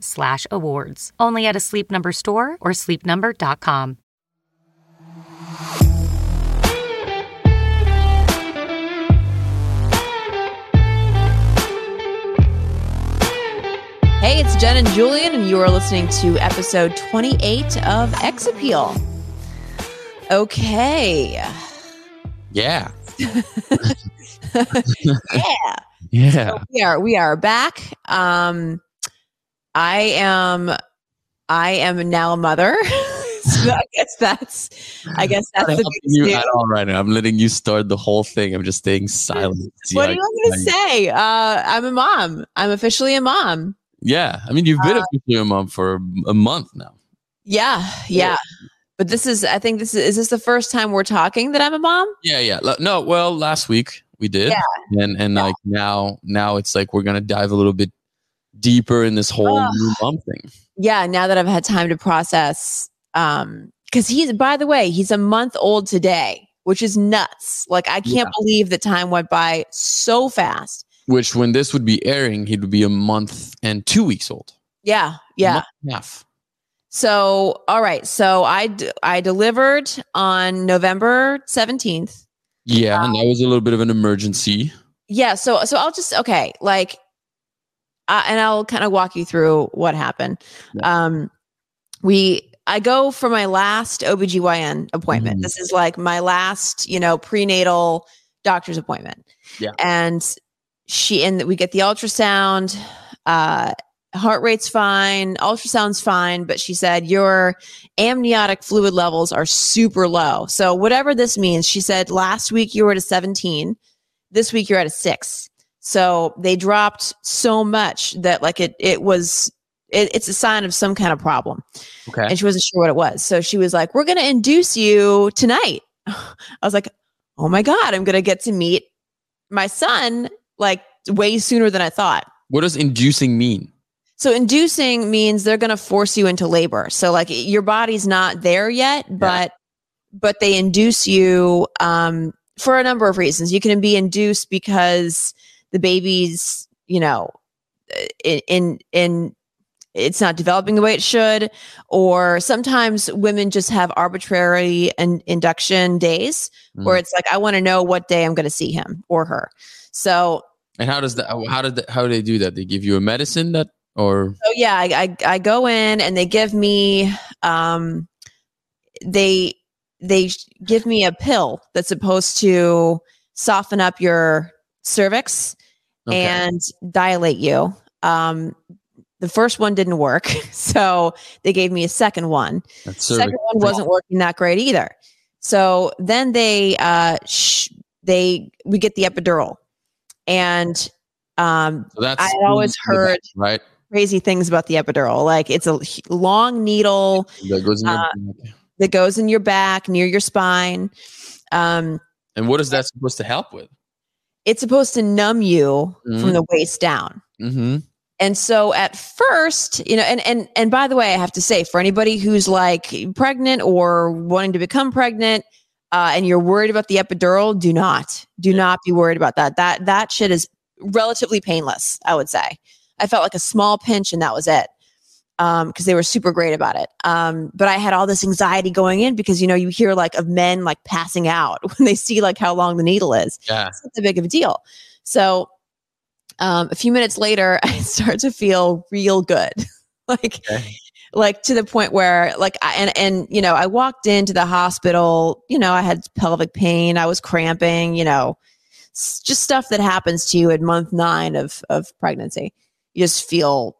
slash awards. Only at a Sleep Number store or sleepnumber.com. Hey, it's Jen and Julian, and you are listening to episode 28 of X Appeal. Okay. Yeah. Yeah. Yeah. we are we are back. Um I am I am now a mother. so I guess that's I guess that's the big you at all right now. I'm letting you start the whole thing. I'm just staying silent. What do you to say? Uh I'm a mom. I'm officially a mom. Yeah. I mean, you've been Uh, officially a mom for a month now. Yeah, yeah. But this is I think this is is this the first time we're talking that I'm a mom? Yeah. Yeah. No, well, last week we did. Yeah. And, and like now, now it's like we're going to dive a little bit deeper in this whole new mom thing. yeah now that i've had time to process um because he's by the way he's a month old today which is nuts like i can't Yeah. believe the time went by so fast Which, when this would be airing, he would be a month and two weeks old. yeah yeah month and a half. so all right so i d- i delivered on november 17th Yeah. and that was a little bit of an emergency. yeah so so i'll just okay like uh, and i'll kind of walk you through what happened. Um we i go for my last obgyn appointment. Mhm. this is like my last you know prenatal doctor's appointment. Yeah. and she and we get the ultrasound uh heart rate's fine ultrasound's fine but she said your amniotic fluid levels are super low. So whatever this means she said last week you were at a 17 this week you're at a 6 so they dropped so much that like it it was it, it's a sign of some kind of problem Okay. and she wasn't sure what it was so she was like we're going to induce you tonight i was like oh my god i'm going to get to meet my son like way sooner than i thought What does inducing mean? so inducing means they're going to force you into labor. So like your body's not there yet, but but they induce you um, for a number of reasons. You can be induced because the baby's, you know, in in in it's not developing the way it should or sometimes women just have arbitrary and induction days where Mm. it's like i want to know what day i'm going to see him or her so And how does that? How did that, how do they do that? They give you a medicine that, or So yeah, I, I I go in and they give me um they they give me a pill that's supposed to soften up your cervix Okay. and dilate you. Um the first one didn't work, so they gave me a second one. That's Second one wasn't working that great either. So then they uh sh- they we get the epidural. And um So that's I always heard- right. crazy things about the epidural. Like it's a long needle That goes in your Uh, back. that goes in your back near your spine. Um, And what is that supposed to help with? It's supposed to numb you from Mhm. the waist down. Mm-hmm. And so at first, you know, and and and by the way, I have to say, for anybody who's like pregnant or wanting to become pregnant, uh, and you're worried about the epidural, do not, do not be worried about that. That that shit is relatively painless. I would say. I felt like a small pinch, and that was it. Um, because they were super great about it. Um, but I had all this anxiety going in because you know you hear like of men like passing out when they see like how long the needle is Yeah. it's not that big of a deal. So Um, a few minutes later, I start to feel real good, like Okay. like to the point where like I, and and you know I walked into the hospital. You know I had pelvic pain, I was cramping. You know, just stuff that happens to you at month nine of of pregnancy. You just feel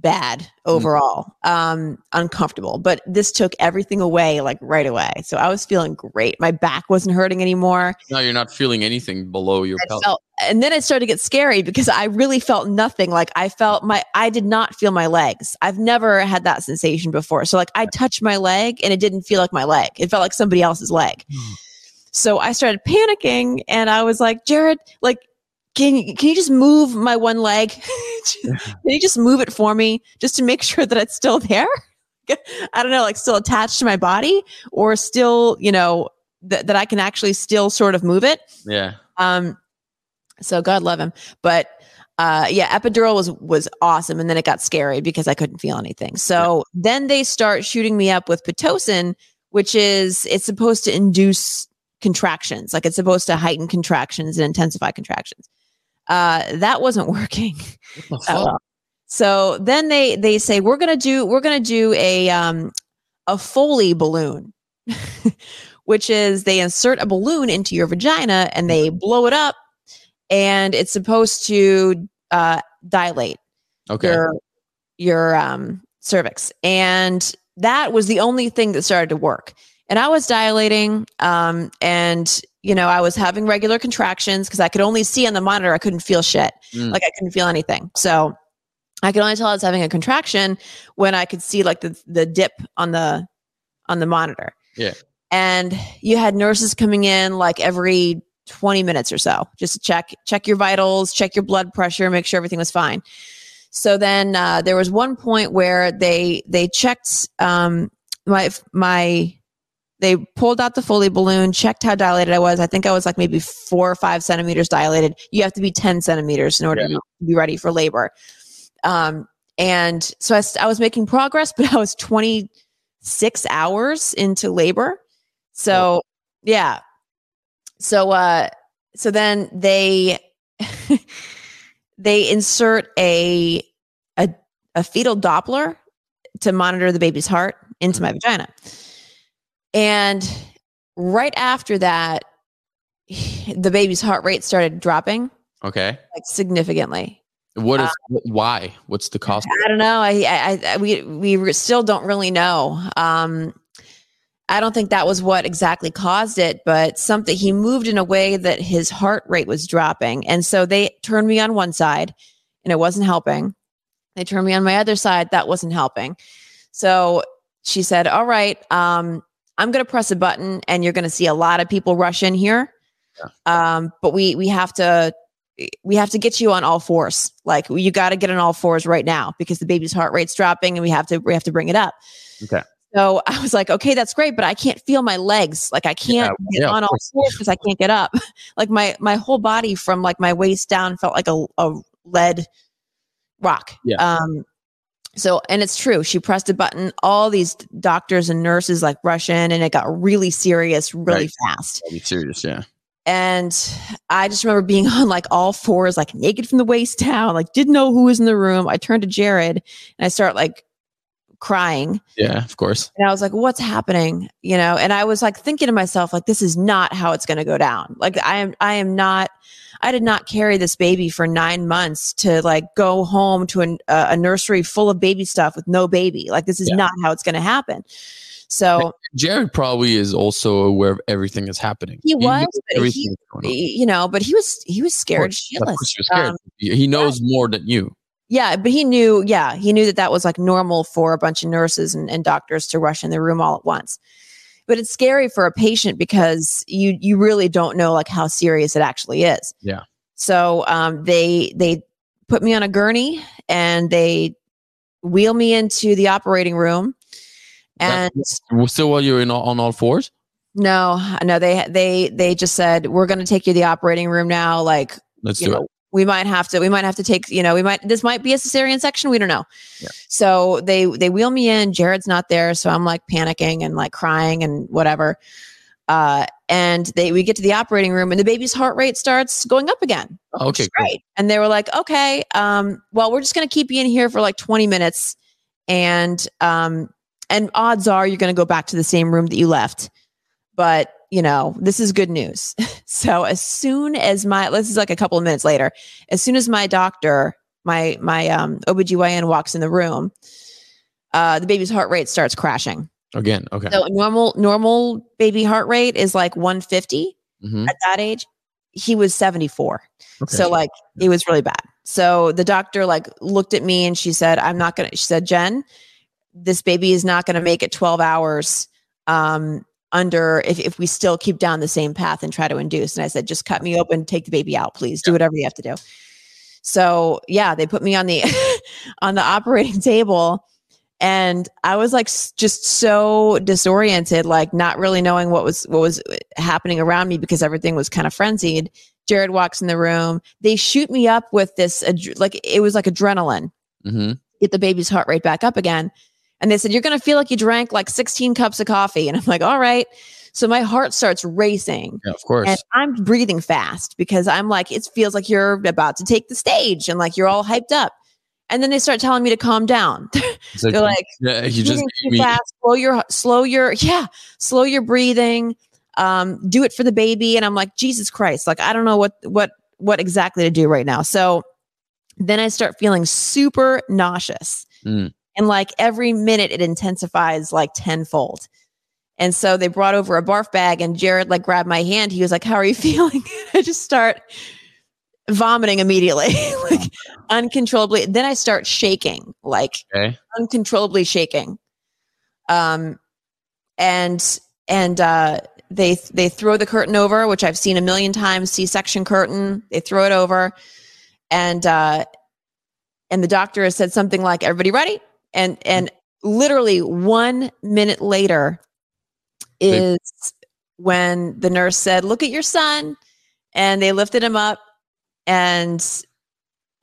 bad overall, um, uncomfortable. But this took everything away like right away. So I was feeling great. My back wasn't hurting anymore. Now you're not feeling anything below your I pelvis. felt, and then it started to get scary because I really felt nothing. Like I felt my, I did not feel my legs. I've never had that sensation before. So like I touched my leg and it didn't feel like my leg. It felt like somebody else's leg. So I started panicking and I was like, Jared, like, can you, can you just move my one leg? can you just move it for me just to make sure that it's still there? I don't know, like still attached to my body or still, you know, that that I can actually still sort of move it. yeah. Um, so God love him. But uh, yeah, epidural was was awesome, and then it got scary because I couldn't feel anything. So then they start shooting me up with pitocin, which is it's supposed to induce contractions, like it's supposed to heighten contractions and intensify contractions. Uh, that wasn't working. What the fuck? all. So then they they say we're gonna do we're gonna do a um a Foley balloon, which is they insert a balloon into your vagina and they blow it up, and it's supposed to uh, dilate Okay. your your um cervix and that was the only thing that started to work and i was dilating um and you know i was having regular contractions because i could only see on the monitor i couldn't feel shit Mm. like i couldn't feel anything so i could only tell i was having a contraction when i could see like the the dip on the on the monitor Yeah. and you had nurses coming in like every 20 minutes or so just to check check your vitals check your blood pressure make sure everything was fine so then uh, there was one point where they they checked um, my my they pulled out the Foley balloon, checked how dilated I was. I think I was like maybe four or five centimeters dilated. You have to be ten centimeters in order Yeah. to be- ready for labor. Um, and so I was making progress, but I was twenty six hours into labor. So yeah. So uh, so then they they insert a a a fetal Doppler to monitor the baby's heart into my vagina. And right after that, the baby's heart rate started dropping Okay. like significantly. What is wh- why? What's the cost? I don't know. I, I, I we we still don't really know. Um, I don't think that was what exactly caused it, but something he moved in a way that his heart rate was dropping, and so they turned me on one side, and it wasn't helping. They turned me on my other side, that wasn't helping. So she said, "All right, um, I'm going to press a button, and you're going to see a lot of people rush in here, um, but we we have to." we have to get you on all fours. Like you got to get on all fours right now because the baby's heart rate's dropping and we have to we have to bring it up. Okay. So I was like, okay, that's great, but I can't feel my legs. Like I can't Yeah, get yeah, on all fours because I can't get up. like my my whole body from like my waist down felt like a, a lead rock. Yeah. Um so and it's true. She pressed a button. All these doctors and nurses like rush in and it got really serious really Right. fast you serious? Yeah. and I just remember being on like all fours, like naked from the waist down, like didn't know who was in the room. I turned to Jared and I start like crying. Yeah. Of course. And I was like, what's happening? You know, and I was like thinking to myself, like, this is not how it's going to go down. Like, I am, I am not, I did not carry this baby for nine months to like go home to an, uh, a nursery full of baby stuff with no baby. Like, this is Yeah. not how it's going to happen. So Jared probably is also aware of everything that's happening. He was, knows but everything he- that's going on. you know, but he was, he was scared shitless. he was scared. Um, He- he knows more than you. Yeah, but he knew, yeah, he knew that that was like normal for a bunch of nurses and, and doctors to rush in the room all at once. But it's scary for a patient because you you really don't know like how serious it actually is. Yeah. So um, they they put me on a gurney and they wheel me into the operating room. And Still, while you're in all, on all fours. no, no, they they they just said we're going to take you to the operating room now. Like Let's do know, it. We might have to we might have to take you know we might this might be a cesarean section we don't know Yeah. so they they wheel me in jared's not there so i'm like panicking and like crying and whatever uh and they we get to the operating room and the baby's heart rate starts going up again. Okay, is cool. great. And they were like, okay, um, well, we're just going to keep you in here for like 20 minutes. And, um, and odds are you're going to go back to the same room that you left. But, you know, this is good news. so as soon as my, this is like a couple of minutes later, as soon as my doctor, my, my, um, OBGYN walks in the room, uh, the baby's heart rate starts crashing. Again, okay. So normal, normal baby heart rate is like 150 Mhm. at that age. He was 74. Okay. So like it was really bad. So the doctor like looked at me and she said, I'm not gonna she said, Jen, this baby is not gonna make it 12 hours um under if, if we still keep down the same path and try to induce. And I said, just cut me open, take the baby out, please. Do whatever you have to do. So yeah, they put me on the on the operating table and I was like just so disoriented, like not really knowing what was what was happening around me because everything was kind of frenzied. Jared walks in the room. They shoot me up with this like it was like adrenaline. Mhm. Get the baby's heart rate back up again. And they said you're going to feel like you drank like 16 cups of coffee and I'm like, "All right." So my heart starts racing Yeah, of course. and I'm breathing fast because I'm like, it feels like you're about to take the stage and like you're all hyped up. And then they start telling me to calm down. They're like, yeah, you just fast, slow your slow your yeah, slow your breathing. Um, do it for the baby. And I'm like, Jesus Christ, like I don't know what what what exactly to do right now. So then I start feeling super nauseous. Mm. And like every minute it intensifies like tenfold. And so they brought over a barf bag and Jared like grabbed my hand. He was like, How are you feeling? I just start vomiting immediately, like uncontrollably. Then I start shaking, like Okay. uncontrollably shaking. Um, and and uh, they they throw the curtain over, which I've seen a million times. C-section curtain. They throw it over, and uh, and the doctor has said something like, "Everybody ready?" And and literally one minute later is when the nurse said, "Look at your son," and they lifted him up, and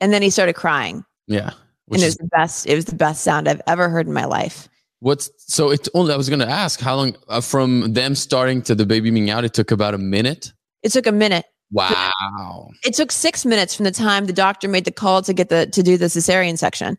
and then he started crying Yeah. and it was the best. It was the best sound I've ever heard in my life. what's so it only I was gonna ask how long uh, from them starting to the baby being out, it took about a minute. It took a minute. Wow. It took six minutes from the time the doctor made the call to get the to do the cesarean section.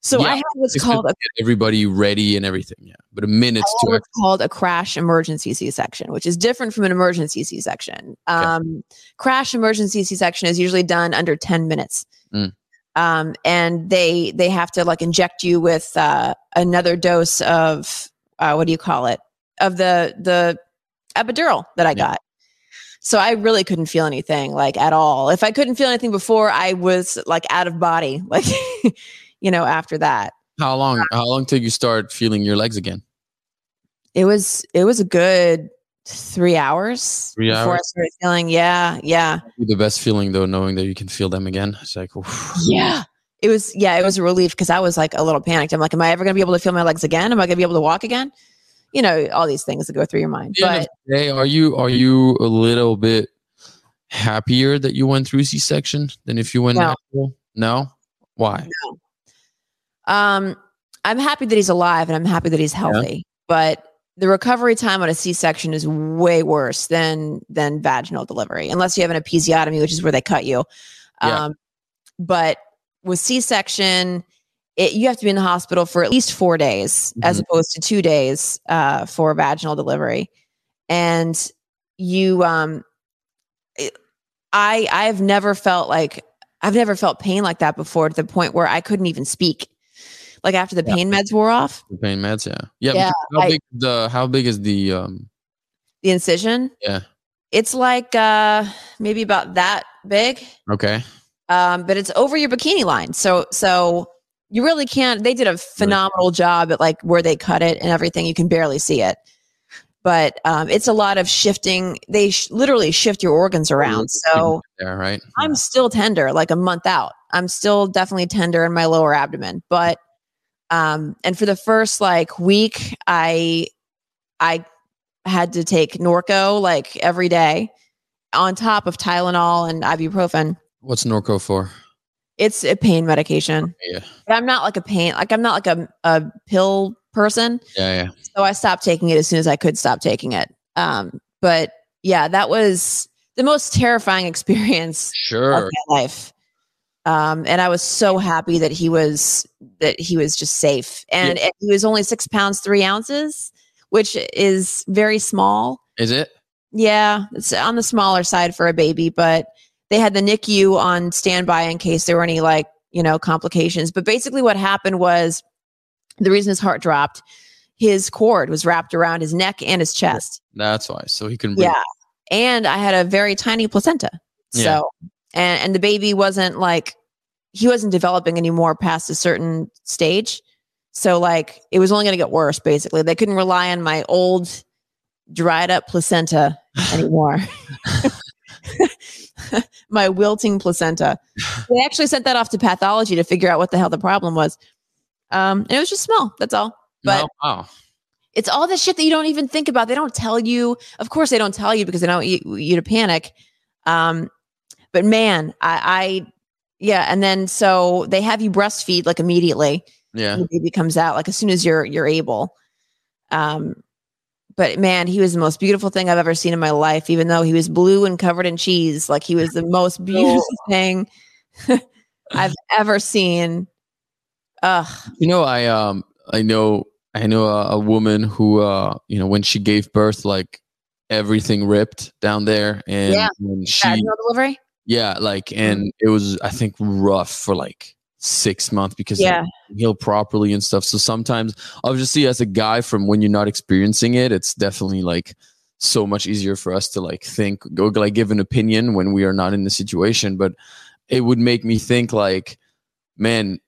So Yeah, I had what's called a, everybody ready and everything. Yeah. But a minute's I too what's called a crash emergency C-section, which is different from an emergency C-section. Um, Crash emergency C-section is usually done under ten minutes, Mm. um, and they they have to like inject you with uh, another dose of uh, what do you call it of the the epidural that I Yeah. got. So I really couldn't feel anything like at all. If I couldn't feel anything before, I was like out of body, like you know. After that, How long um, how long till you start feeling your legs again? it was it was a good three hours Three before I started feeling. Yeah, yeah, The best feeling though, knowing that you can feel them again. It's like oof. yeah. It was yeah, it was a relief because I was like a little panicked. I'm like, am I ever going to be able to feel my legs again? Am I going to be able to walk again? You know, all these things that go through your mind. But day, are you are you a little bit happier that you went through C section than if you went No. natural? No. Why? Um, I'm happy that he's alive and I'm happy that he's healthy. But the recovery time on a C-section is way worse than than vaginal delivery, unless you have an episiotomy, which is where they cut you. Yeah. Um, but with C-section, it, you have to be in the hospital for at least four days, as Mhm. opposed to two days uh, for vaginal delivery, and you. Um, it- I I've never felt like I've never felt pain like that before to the point where I couldn't even speak. Like after the Yeah. pain meds wore off, The pain meds, yeah. Yeah. Yeah, how I- big the how big is the um the incision, yeah. it's like uh maybe about that big. Okay. Um, but it's over your bikini line. So so you really can't they did a phenomenal job at like where they cut it and everything. You can barely see it. But um, it's a lot of shifting. They sh- literally shift your organs around. So there, right? I'm still tender, like a month out. I'm still definitely tender in my lower abdomen, but um and for the first like week I I had to take Norco like every day on top of Tylenol and ibuprofen. What's Norco for? It's a pain medication. Yeah. But I'm not like a pain like I'm not like a a pill person, Yeah, yeah. so I stopped taking it as soon as I could stop taking it. Um but yeah, that was the most terrifying experience Sure. of my life. Um, and I was so happy that he was that he was just safe, and, and he was only six pounds three ounces, which is very small. Is it? Yeah, it's on the smaller side for a baby, but they had the NICU on standby in case there were any like you know complications. But basically, what happened was the reason his heart dropped, his cord was wrapped around his neck and his chest. That's why. So he can. Breathe. Yeah. And I had a very tiny placenta. Yeah. So, and, and the baby wasn't like, he wasn't developing anymore past a certain stage. So, like, it was only going to get worse, basically. They couldn't rely on my old, dried up placenta anymore. my wilting placenta. They actually sent that off to pathology to figure out what the hell the problem was. Um, and it was just small. That's all. But No? wow. it's all the shit that you don't even think about. They don't tell you. Of course, they don't tell you because they don't want you, you to panic. Um, but man, I, I, yeah. And then so they have you breastfeed like immediately. Yeah. The baby comes out like as soon as you're you're able. Um, but man, he was the most beautiful thing I've ever seen in my life. Even though he was blue and covered in cheese, like he was the most beautiful thing I've ever seen. Ugh. You know, I um, I know, I know a, a woman who, uh, you know, when she gave birth, like everything ripped down there, and Yeah. she, Vaginal delivery. Yeah, like, mm-hmm. and it was, I think, rough for like six months because Yeah. heal properly and stuff. So sometimes, obviously, as a guy, from when you're not experiencing it, it's definitely like so much easier for us to like think, go like give an opinion when we are not in the situation. But it would make me think like, man,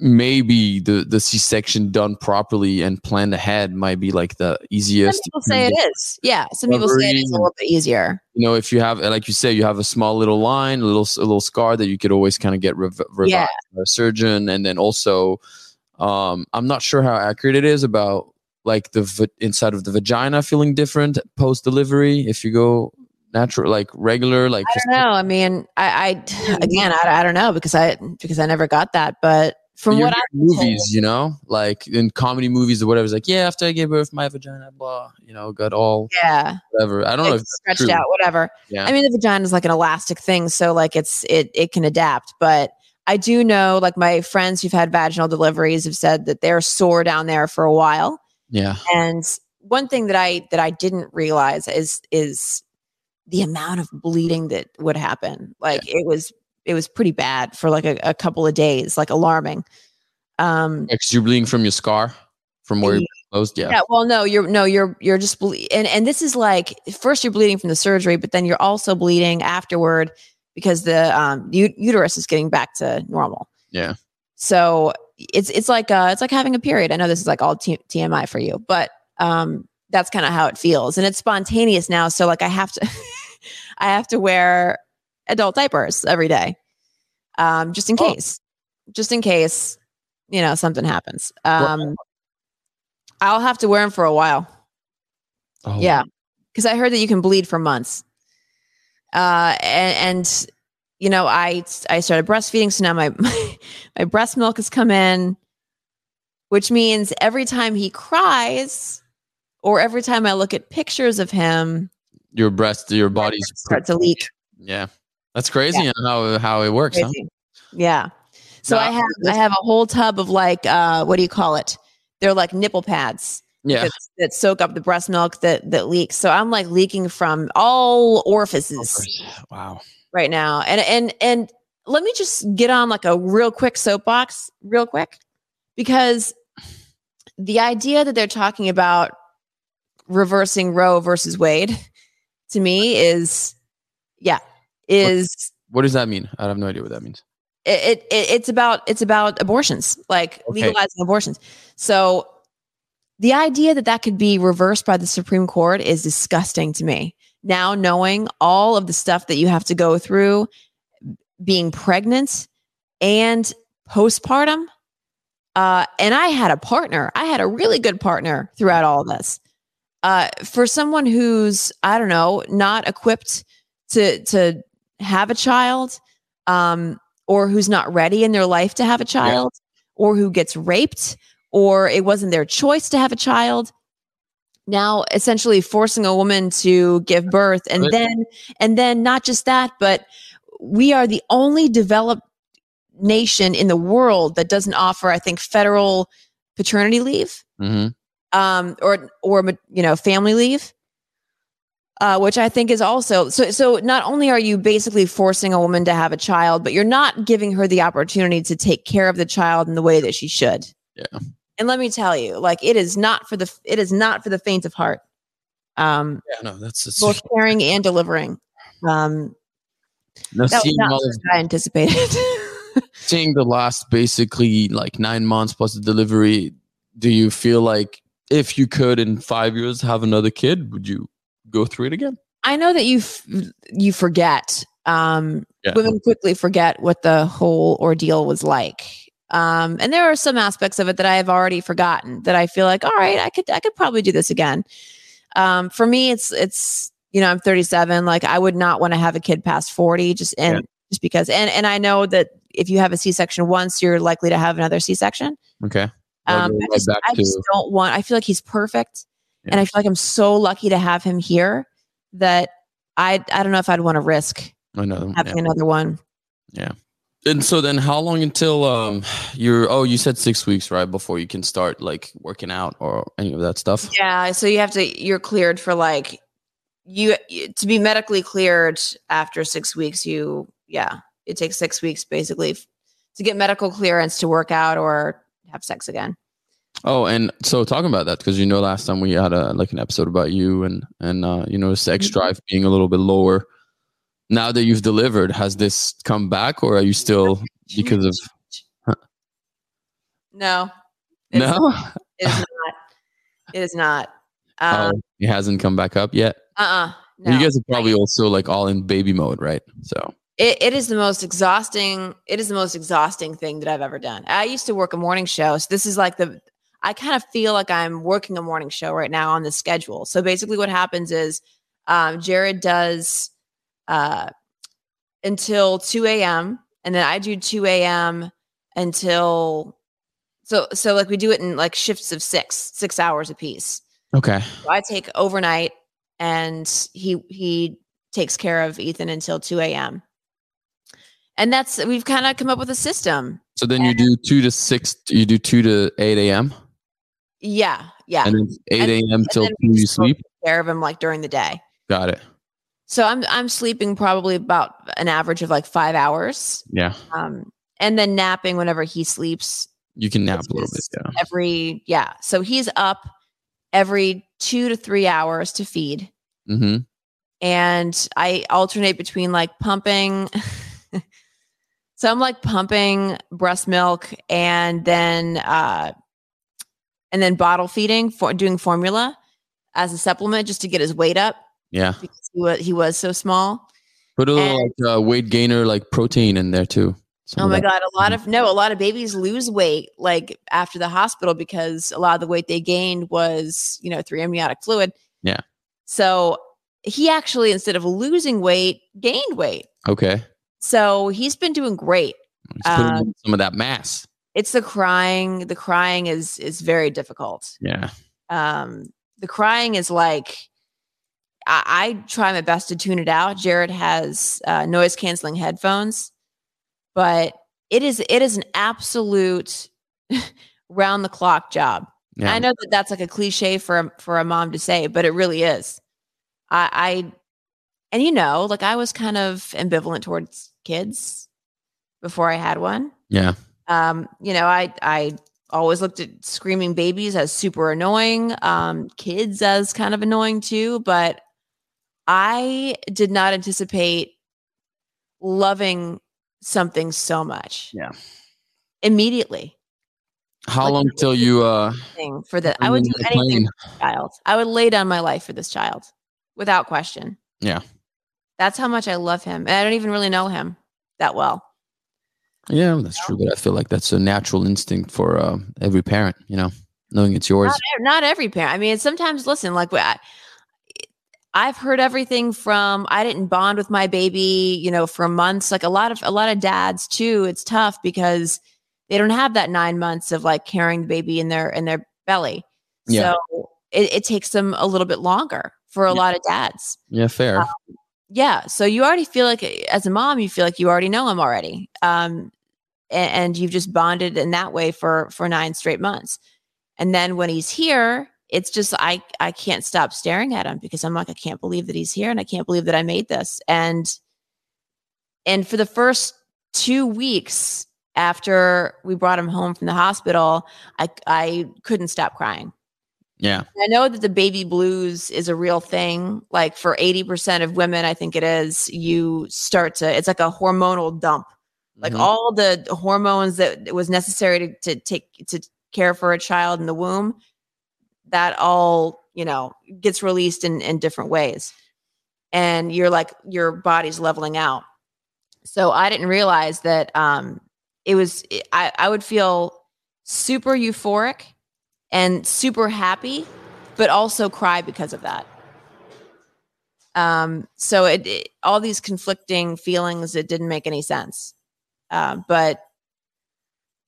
maybe the the C-section done properly and planned ahead might be like the Some easiest. people say it is. Yeah. Some people say it is a little bit easier. You know, if you have, like you say, you have a small little line, a little a little scar that you could always kind of get rev- revived Yeah. by a surgeon, and then also, um, I'm not sure how accurate it is about like the v- inside of the vagina feeling different post delivery if you go natural like regular like I don't know. I mean, I, I again, I, I don't know because I because I never got that. But from what I movies, you know, like in comedy movies or whatever, it's like, yeah, after I gave birth, my vagina, blah, you know, got all yeah, whatever. I don't know if stretched true. out, whatever. Yeah. I mean, the vagina is like an elastic thing, so like it's it it can adapt. But I do know, like my friends who've had vaginal deliveries have said that they're sore down there for a while. yeah. And one thing that I that I didn't realize is is the amount of bleeding that would happen. Like it was it was pretty bad for like a, a couple of days, like alarming. Um Because you're bleeding from your scar from where you're closed. Yeah. yeah. well no, you're no, you're you're just ble- and and this is like first you're bleeding from the surgery, but then you're also bleeding afterward because the um u- uterus is getting back to normal. Yeah. So it's it's like uh it's like having a period. I know this is like all T- TMI for you, but um that's kind of how it feels, and it's spontaneous now. So like I have to I have to wear adult diapers every day, um just in Oh. case, just in case you know something happens. Um I'll have to wear them for a while. Oh, Yeah, because I heard that you can bleed for months. Uh, and, and you know, I I started breastfeeding, so now my my breast milk has come in, which means every time he cries, or every time I look at pictures of him, Your breast, your body's start to leak. Yeah. That's crazy and how how it works, huh? Yeah. So No, I have I have a whole tub of like uh, what do you call it? They're like nipple pads. Yeah. that, that soak up the breast milk that that leaks. So I'm like leaking from all orifices Wow. right now. And and and let me just get on like a real quick soapbox, real quick, because the idea that they're talking about reversing Roe versus Wade to me is yeah is What does that mean? I have no idea what that means. it, it it's about it's about abortions like Okay. legalizing abortions so the idea that that could be reversed by the supreme court is disgusting to me now knowing all of the stuff that you have to go through being pregnant and postpartum uh, and i had a partner i had a really good partner throughout all of this uh, for someone who's i don't know not equipped to to have a child um, or who's not ready in their life to have a child, or who gets raped, or it wasn't their choice to have a child. now essentially forcing a woman to give birth and But- then and then not just that but we are the only developed nation in the world that doesn't offer i think federal paternity leave hmm um or or you know family leave uh, which I think is also so. So not only are you basically forcing a woman to have a child, but you're not giving her the opportunity to take care of the child in the way that she should. Yeah. And let me tell you, like it is not for the it is not for the faint of heart. Um, Yeah, no, that's it's both caring and delivering. Um, now that was seeing not all of I anticipated. seeing the last basically like nine months plus the delivery. Do you feel like if you could in five years have another kid, would you go through it again? I know that you f- you forget. Um, Yeah. Women quickly forget what the whole ordeal was like. Um, and there are some aspects of it that I have already forgotten. That I feel like, all right, I could I could probably do this again. Um, for me, it's it's you know I'm 37. Like I would not want to have a kid past 40. Just and Yeah. just because and and I know that if you have a C-section once, you're likely to have another C-section. Okay. Um, I just, I just don't want. I feel like he's perfect, and I feel like I'm so lucky to have him here that I I don't know if I'd want to risk I know. having yeah. another one. Yeah. And so then how long until um you're oh you said six weeks, right? Before you can start like working out or any of that stuff. Yeah, so you have to. You're cleared for like you you- to be medically cleared after six weeks. You yeah, it takes six weeks basically to get medical clearance to work out or have sex again. Oh, and so talking about that because you know last time we had a like an episode about you and and uh, you know sex Mhm. drive being a little bit lower. Now that you've delivered, has this come back or are you still because of No, it's- no? it is not. It is not. Oh, Um, it hasn't come back up yet. uh uh no. You guys are probably also like all in baby mode, right? So it, it is the most exhausting it is the most exhausting thing that i've ever done i used to work a morning show so this is like the i kind of feel like i'm working a morning show right now on the schedule so basically what happens is um, jared does uh, until 2 a.m and then i do 2 a.m until so so like we do it in like shifts of six six hours a piece okay, so i take overnight and he he takes care of ethan until 2 a.m and that's we've kind of come up with a system so then you do two to six. You do two to eight a.m. yeah yeah and then eight a.m. till then two we you sleep. care of him like during the day Got it. so i'm i'm sleeping probably about an average of like five hours Yeah, um and then napping whenever he sleeps you can nap a little bit. Yeah. every yeah so he's up every two to three hours to feed Mm-hmm. and I alternate between like pumping. so I'm like pumping breast milk and then uh and then bottle feeding for doing formula as a supplement just to get his weight up Yeah. because he was he was so small. Put a little And- like uh, weight gainer, like protein in there too. Some Oh my god, a lot of no, a lot of babies lose weight like after the hospital because a lot of the weight they gained was, you know, through amniotic fluid. Yeah. So he actually instead of losing weight, gained weight. Okay. So he's been doing great. Um, some of that mass. It's the crying. The crying is is very difficult. Yeah. Um, the crying is like I, I try my best to tune it out. Jared has uh, noise canceling headphones, but it is it is an absolute round the clock job. Yeah. I know that that's like a cliche for a, for a mom to say, but it really is. I, I and you know, like I was kind of ambivalent towards kids before I had one. Yeah. Um, you know, I I always looked at screaming babies as super annoying, um, kids as kind of annoying too, but I did not anticipate loving something so much. Yeah. Immediately. How like, long till you uh for the I would do anything plane? for this child. I would lay down my life for this child without question. Yeah. That's how much I love him. And I don't even really know him that well. Yeah, that's true. But I feel like that's a natural instinct for uh, every parent, you know, knowing it's yours. not, not every parent. I mean, sometimes listen, like I, I've heard everything from I didn't bond with my baby, you know, for months. Like a lot of a lot of dads too. It's tough because they don't have that nine months of like carrying the baby in their in their belly. Yeah. So it, it takes them a little bit longer for a Yeah. lot of dads. Yeah, fair. Yeah. So you already feel like, as a mom, you feel like you already know him already. Um, and, you've just bonded in that way for for nine straight months. And then when he's here, it's just I I can't stop staring at him because I'm like I can't believe that he's here and I can't believe that I made this. And and for the first two weeks after we brought him home from the hospital, I I couldn't stop crying. yeah. I know that the baby blues is a real thing. Like for 80% of women, I think it is, you start to, it's like a hormonal dump. Like Mhm. all the hormones that was necessary to, to take, to care for a child in the womb, that all, you know, gets released in, in different ways. And you're like, your body's leveling out. So I didn't realize that um, it was, I, I would feel super euphoric and super happy, but also cry because of that. Um, so it, it- all these conflicting feelings, it didn't make any sense. Uh, but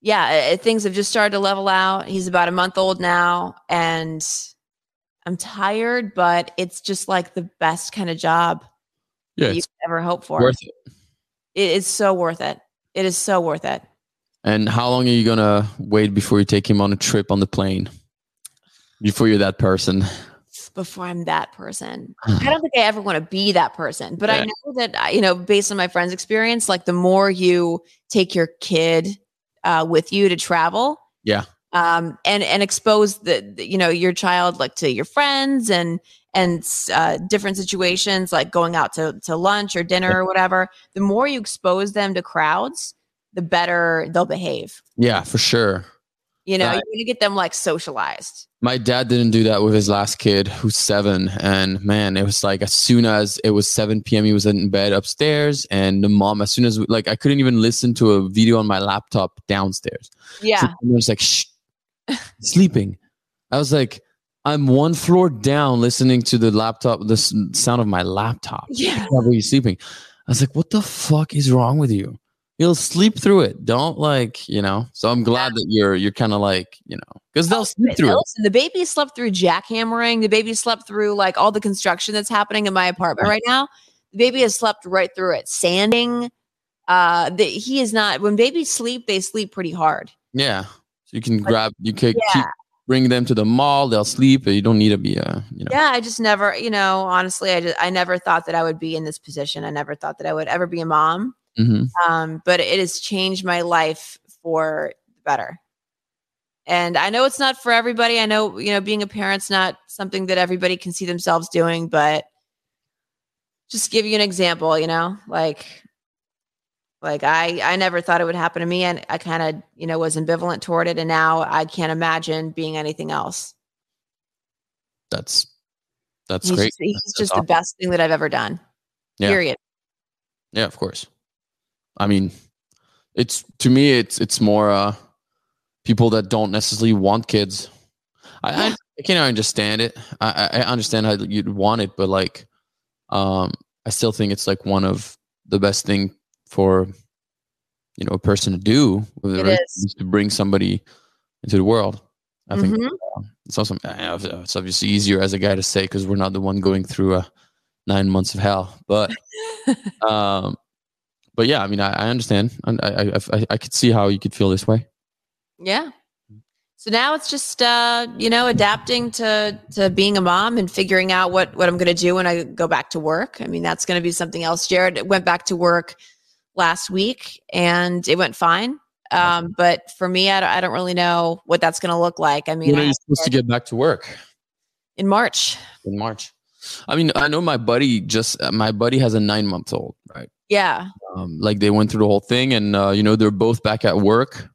yeah, it, things have just started to level out. He's about a month old now, and I'm tired, but it's just like the best kind of job Yeah, that you could ever hope for. worth it. it is so worth it. It is so worth it. And how long are you gonna wait before you take him on a trip on the plane? Before you're that person. Before I'm that person. I don't think I ever want to be that person, but I know that you know, based on my friend's experience, like the more you take your kid uh, with you to travel, Yeah. um, and and expose the, the- you know your child like to your friends and and uh, different situations like going out to to lunch or dinner or whatever. The more you expose them to crowds, the better they'll behave. Yeah, for sure. You know, Right. you're gonna get them like socialized. My dad didn't do that with his last kid, who's seven. And man, it was like as soon as it was 7 p.m., he was in bed upstairs. And the mom, as soon as, like, I couldn't even listen to a video on my laptop downstairs. So Yeah, I was like, shh, sleeping. I was like, I'm one floor down listening to the laptop, the sound of my laptop. yeah. Were you sleeping? I was like, what the fuck is wrong with you? You'll sleep through it. Don't like, you know. So I'm glad that you're you're kind of like, you know, because they'll sleep through it. The baby slept through jackhammering. The baby slept through like all the construction that's happening in my apartment right now. The baby has slept right through it. Sanding. Uh, the, he is not. When babies sleep, they sleep pretty hard. Yeah. So you can grab, you can Yeah. keep bring them to the mall. They'll sleep. You don't need to be, a. you know. Yeah, I just never, you know, honestly, I just, I never thought that I would be in this position. I never thought that I would ever be a mom. Hmm Um, but it has changed my life for the better. And I know it's not for everybody. I know, you know, being a parent's not something that everybody can see themselves doing, but just give you an example, you know, like like I I never thought it would happen to me and I kind of, you know, was ambivalent toward it and now I can't imagine being anything else. That's that's he's great. just, he's That's just awesome. the best thing that I've ever done. Yeah. Period. Yeah, of course. I mean, it's to me, it's it's more uh people that don't necessarily want kids. I I, I can understand it. I I understand how you'd want it, but like, um, I still think it's like one of the best thing for you know a person to do with It a is. is to bring somebody into the world. I think Mhm. it's awesome. Uh, It's obviously easier as a guy to say because we're not the one going through uh, nine months of hell. But um, but yeah, I mean, I, I understand. I, I I I could see how you could feel this way. Yeah. So now it's just uh, you know, adapting to to being a mom and figuring out what what I'm going to do when I go back to work. I mean, that's going to be something else. Jared went back to work last week and it went fine. Um, but for me, I don't, I don't really know what that's going to look like. I mean, When are you supposed to get back to work? in March. In March. I mean, I know my buddy just my buddy has a nine month old, right? Yeah. Um, like they went through the whole thing, and uh, you know they're both back at work,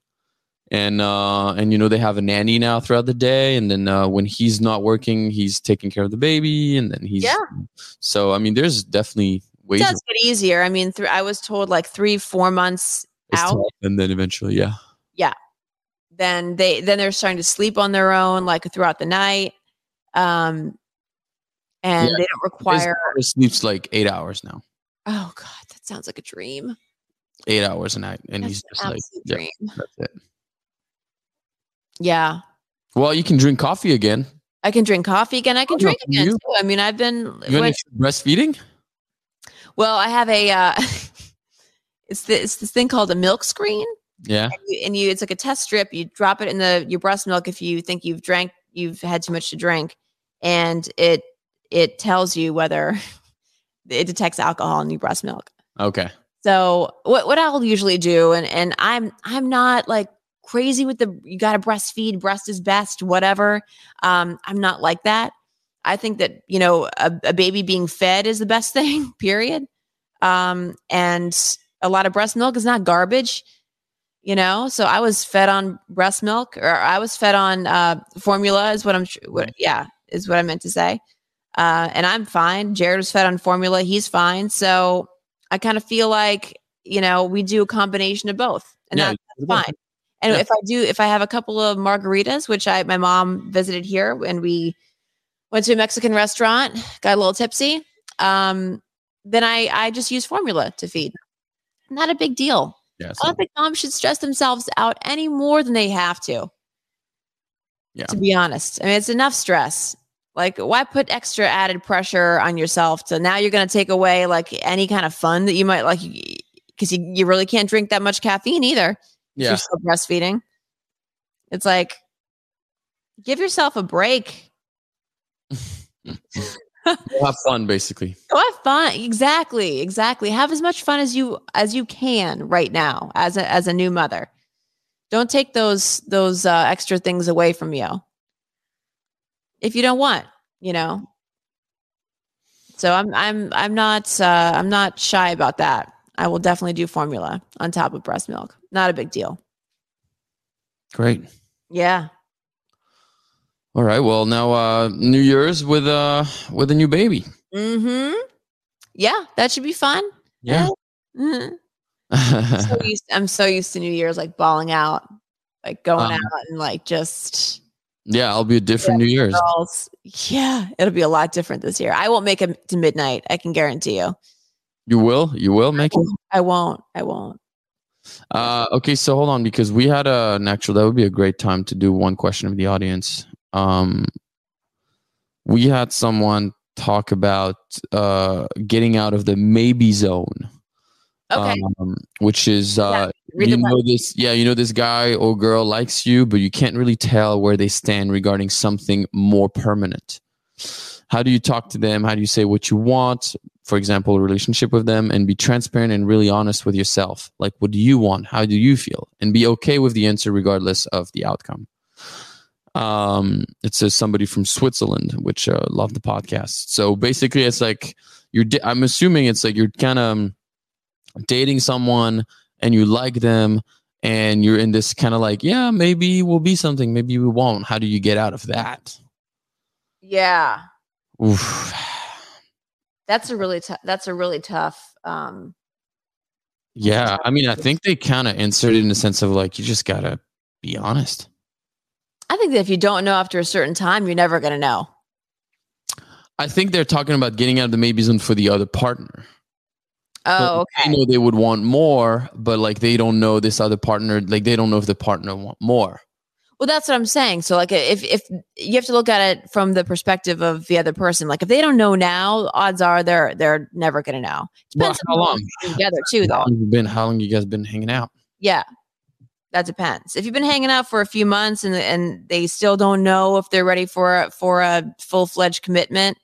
and uh, and you know they have a nanny now throughout the day, and then uh, when he's not working, he's taking care of the baby, and then he's Yeah. So I mean, there's definitely It ways. does get easier. I mean, through I was told like three, four months out. tough, and then eventually, yeah, yeah, then they then they're starting to sleep on their own like throughout the night um and Yeah. they don't require sleeps like eight hours now, oh god that sounds like a dream eight hours a night, and That's he's just like, absolute yeah, dream that's it. yeah Well, you can drink coffee again. I can drink coffee again. I can Oh, drink can again too. I mean, I've been any breastfeeding? well. I have a uh, it's the, it's this thing called a milk screen, Yeah. and you, and you it's like a test strip. You drop it in the your breast milk if you think you've drank you've had too much to drink, and it it tells you whether it detects alcohol in your breast milk. Okay. So what what I'll usually do, and and I'm I'm not like crazy with the you got to breastfeed, breast is best, whatever. Um, I'm not like that. I think that you know a, a baby being fed is the best thing. Period. Um, and a lot of breast milk is not garbage. You know, so I was fed on breast milk, or I was fed on uh, formula. Is what I'm. What, yeah, is what I meant to say. Uh, and I'm fine. Jared was fed on formula. He's fine. So I kind of feel like, you know, we do a combination of both. And Yeah, that's fine. And Yeah. if I do, if I have a couple of margaritas, which I, my mom visited here and we went to a Mexican restaurant, got a little tipsy, um, then I, I just use formula to feed. Not a big deal. Yeah. I don't think moms should stress themselves out any more than they have to. Yeah. To be honest, I mean, it's enough stress. Like, why put extra added pressure on yourself to now you're going to take away like any kind of fun that you might like because you, you really can't drink that much caffeine either. yeah. You're still breastfeeding. It's like, give yourself a break. Have fun, basically. Go have fun. Exactly. Exactly. Have as much fun as you as you can right now as a as a new mother. Don't take those those uh, extra things away from you. If you don't want, you know. So I'm I'm I'm not uh, I'm not shy about that. I will definitely do formula on top of breast milk. Not a big deal. Great. Yeah. All right. Well, now uh New Year's with uh with a new baby. Mm-hmm. Yeah, that should be fun. Yeah. Mm-hmm. so used, I'm so used to New Year's like balling out, like going Um, out and like just yeah, I'll be a different New Year's. girls. Yeah, it'll be a lot different this year. I won't make it to midnight. I can guarantee you. You will? You will make it? I won't. I won't. Uh, okay, so hold on because we had a, an actual. That would be a great time to do one question of the audience. Um, we had someone talk about uh, getting out of the maybe zone, Okay. um, which is uh, Read you know this. Yeah, you know this guy or girl likes you, but you can't really tell where they stand regarding something more permanent. How do you talk to them? How do you say what you want? For example, a relationship with them and be transparent and really honest with yourself. Like, what do you want? How do you feel? And be okay with the answer regardless of the outcome. Um, it says somebody from Switzerland, which uh, love the podcast. So basically, it's like you're. I'm assuming it's like you're kind of dating someone and you like them, and you're in this kind of like, yeah, maybe we'll be something, maybe we won't. How do you get out of that? Yeah, Oof. that's a really tough. That's a really tough. Um, Yeah, I mean, I think they kind of answered it in the sense of like you just gotta be honest. I think that if you don't know after a certain time, you're never gonna know. I think they're talking about getting out of the maybe zone for the other partner. Oh, okay. know they would want more, but like they don't know this other partner. Like they don't know if the partner want more. Well, that's what I'm saying. So, like, if if you have to look at it from the perspective of the other person, like if they don't know now, odds are they're they're never gonna know. Well, Depends how long? together too, How though. long you been? How long you guys been hanging out? Yeah, that depends. If you've been hanging out for a few months and and they still don't know if they're ready for a, for a full fledged commitment,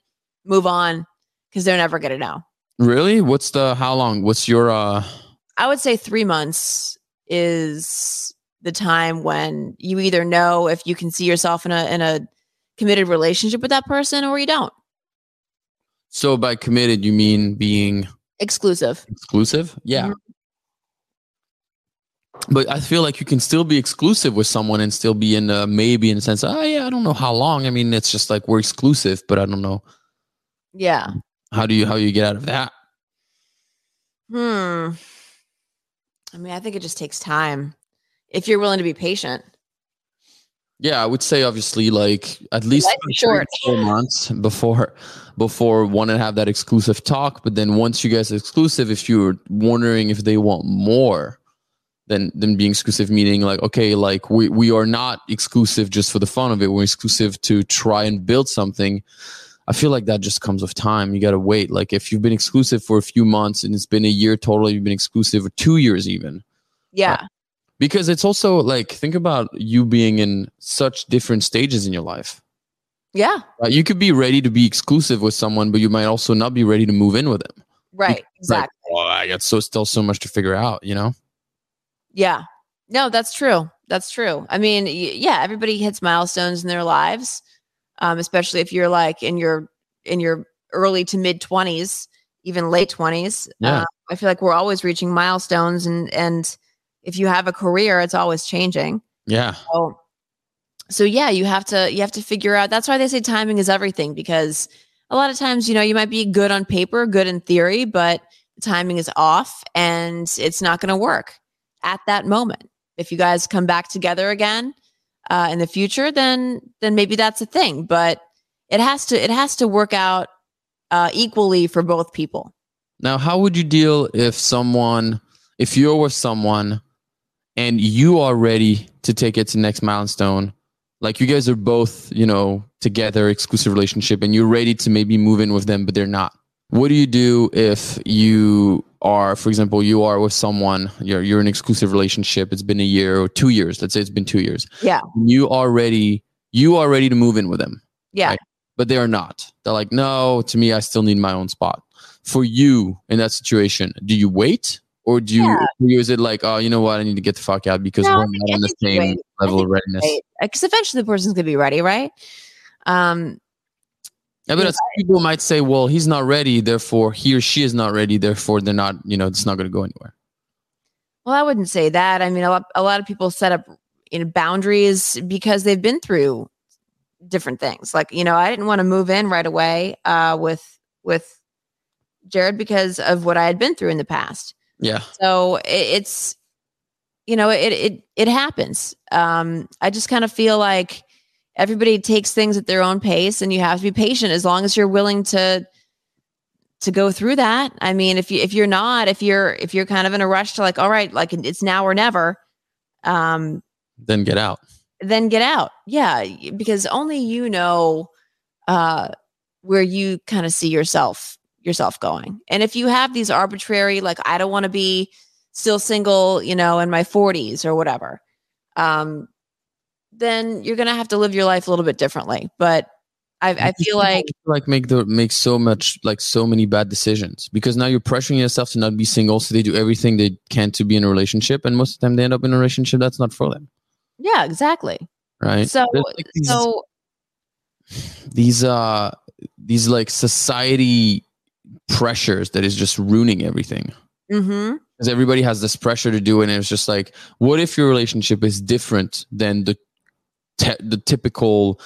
move on because they're never gonna know. Really? What's the how long? What's your uh? I would say three months is the time when you either know if you can see yourself in a in a committed relationship with that person or you don't. So by committed, you mean being Exclusive. exclusive? Yeah. But I feel like you can still be exclusive with someone and still be in a maybe in a sense, oh yeah, I don't know how long. I mean, it's just like we're exclusive, but I don't know Yeah. How do you how you get out of that. Hmm. I mean, I think it just takes time. If you're willing to be patient. Yeah, I would say obviously like at least short. four months before before want to have that exclusive talk. But then once you guys are exclusive, if you're wondering if they want more, than than being exclusive meaning like okay like we we are not exclusive just for the fun of it we're exclusive to try and build something i feel like that just comes with time you got to wait like if you've been exclusive for a few months and it's been a year total you've been exclusive for two years even Yeah. Uh, because it's also like think about you being in such different stages in your life Yeah. right? you could be ready to be exclusive with someone but you might also not be ready to move in with them Right. It's like, Exactly. oh, i got so still so much to figure out you know Yeah. No, that's true. That's true. I mean, yeah, everybody hits milestones in their lives, um, especially if you're like in your in your early to mid twenties, even late twenties. Yeah. Uh, I feel like we're always reaching milestones, and and if you have a career, it's always changing. yeah So, so yeah, you have to you have to figure out. That's why they say timing is everything because a lot of times, you know, you might be good on paper, good in theory, but the timing is off, and it's not going to work at that moment. If you guys come back together again uh, in the future, then then maybe that's a thing. But it has to it has to work out uh, equally for both people. Now, how would you deal if someone, if you're with someone and you are ready to take it to next milestone? Like you guys are both, you know, together, exclusive relationship, and you're ready to maybe move in with them, but they're not. What do you do if you are, for example, you are with someone, you're, you're in an exclusive relationship, it's been a year or two years, let's say it's been two years. Yeah. You are ready, you are ready to move in with them Yeah. Right. but they are not. They're like, no, to me, I still need my own spot. For you in that situation, do you wait or do you, Yeah. or is it like, oh, you know what, I need to get the fuck out because No, we're not on the same. Level of readiness? Because eventually the person's gonna be ready, right? Um, Yeah, but some people might say, well, he's not ready, therefore he or she is not ready, therefore they're not, you know, it's not going to go anywhere. Well, I wouldn't say that. I mean, a lot, a lot of people set up you know, boundaries because they've been through different things. Like, you know, I didn't want to move in right away uh, with with Jared because of what I had been through in the past. Yeah. So it, it's, you know, it it it happens. Um, I just kind of feel like everybody takes things at their own pace, and you have to be patient as long as you're willing to to go through that. I mean, if you if you're not, if you're if you're kind of in a rush to like, all right, like it's now or never, um, Then get out. then get out. Yeah, because only you know uh, where you kind of see yourself yourself going. And if you have these arbitrary, like I don't want to be still single, you know, in my 40s or whatever, um, then you're gonna have to live your life a little bit differently. But I, I feel like like make the make so much like so many bad decisions because now you're pressuring yourself to not be single so they do everything they can to be in a relationship and most of the time they end up in a relationship that's not for them yeah, exactly. right So like, these, so these uh these like society pressures that is just ruining everything mhm. because everybody has this pressure to do it and it's just like what if your relationship is different than the te- the typical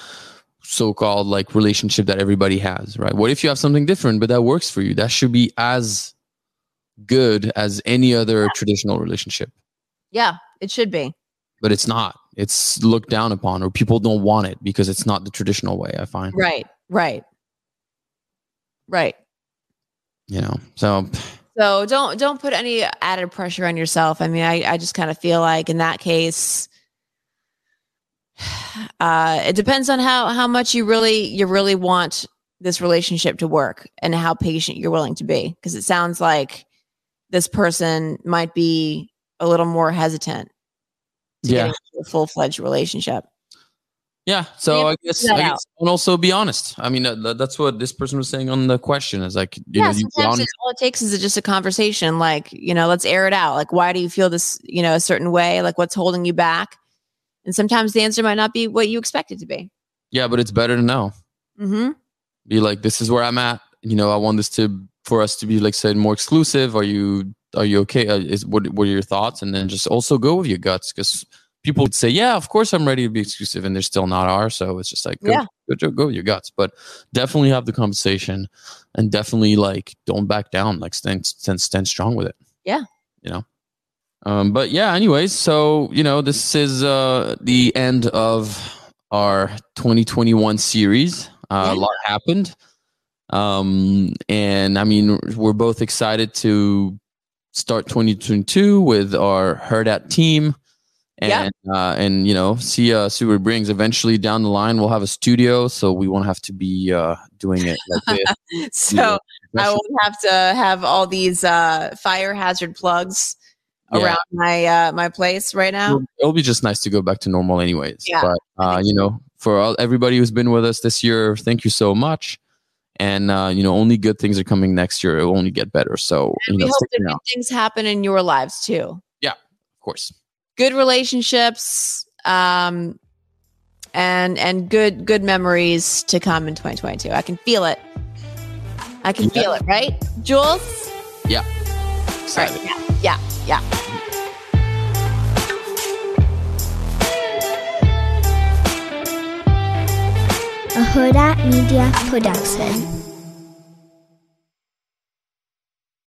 so-called like relationship that everybody has right? What if you have something different but that works for you? That should be as good as any other traditional relationship. Yeah, it should be. but it's not. It's looked down upon or people don't want it because it's not the traditional way i find. Right, right, right. you know so So don't don't put any added pressure on yourself. I mean, I, I just kind of feel like in that case, uh, it depends on how how much you really you really want this relationship to work and how patient you're willing to be. Because it sounds like this person might be a little more hesitant to yeah a full fledged relationship. Yeah. So You I guess, I guess and also be honest. I mean, uh, that's what this person was saying on the question is like, you yeah, know, you sometimes it, all it takes is just a conversation. Like, you know, let's air it out. Like, why do you feel this, you know, a certain way? Like, what's holding you back? And sometimes the answer might not be what you expect it to be. Yeah, but it's better to know. Mm-hmm. Be like, this is where I'm at. You know, I want this to for us to be like said more exclusive. Are you are you okay? Uh, is what what are your thoughts? And then just also go with your guts because people would say, yeah, of course I'm ready to be exclusive, and they're still not are. So it's just like, go, Yeah. go, go, go with your guts. But definitely have the conversation, and definitely like don't back down. Like stand stand, stand strong with it. Yeah. You know. Um, but yeah, anyways, so you know, this is uh the end of our 2021 series. Uh, Yeah. A lot happened. Um, and I mean, we're both excited to start 2022 with our herd at team Yeah. and uh, and you know see uh, see what it brings. Eventually down the line, we'll have a studio, so we won't have to be uh, doing it like this. So Yeah. I won't have to have all these uh, fire hazard plugs Yeah. around my uh, my place right now. It'll, it'll be just nice to go back to normal, anyways. Yeah, but uh, you know, for all, everybody who's been with us this year, thank you so much. And uh, you know, only good things are coming next year. It will only get better. So you we know, hope that good things happen in your lives too. Yeah, of course. Good relationships, um, and and good good memories to come in 2022. I can feel it. I can Yeah. feel it, right, Jules? Yeah. Right. Excited. Yeah, yeah, yeah. a Huda Media Production.